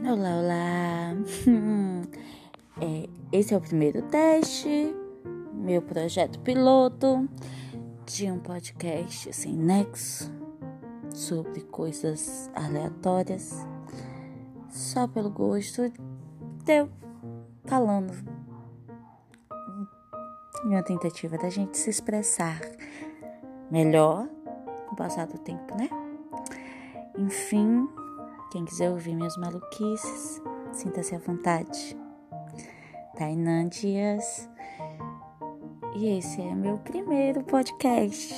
Olá, olá! É, esse é o primeiro teste, meu projeto piloto de um podcast sem nexo sobre coisas aleatórias, só pelo gosto de eu falando. Uma tentativa da gente se expressar melhor com o passar do tempo, né? Enfim, quem quiser ouvir minhas maluquices, sinta-se à vontade. Tainan Dias. E esse é meu primeiro podcast.